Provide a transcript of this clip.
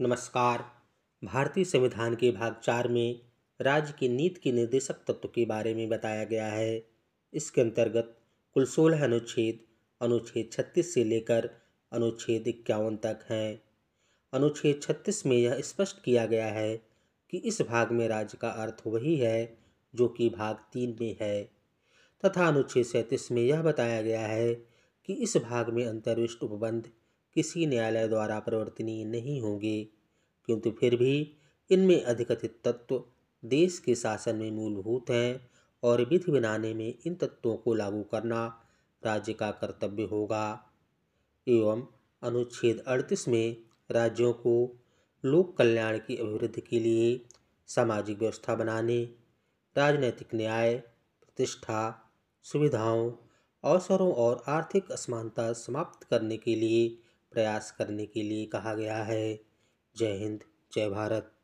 नमस्कार। भारतीय संविधान के भाग चार में राज्य की नीति के निर्देशक तत्व के बारे में बताया गया है। इसके अंतर्गत कुल सोलह अनुच्छेद अनुच्छेद छत्तीस से लेकर अनुच्छेद इक्यावन तक हैं। अनुच्छेद छत्तीस में यह स्पष्ट किया गया है कि इस भाग में राज्य का अर्थ वही है जो कि भाग तीन में है। तथा अनुच्छेद सैंतीस में यह बताया गया है कि इस भाग में अंतर्विष्ट उपबंध किसी न्यायालय द्वारा परिवर्तनीय नहीं होंगे, किंतु फिर भी इनमें अधिकथित तत्व देश के शासन में मूलभूत हैं और विधि बनाने में इन तत्वों को लागू करना राज्य का कर्तव्य होगा। एवं अनुच्छेद अड़तीस में राज्यों को लोक कल्याण की अभिवृद्धि के लिए सामाजिक व्यवस्था बनाने, राजनैतिक न्याय, प्रतिष्ठा, सुविधाओं, अवसरों और आर्थिक असमानता समाप्त करने के लिए प्रयास करने के लिए कहा गया है। जय हिंद जय भारत।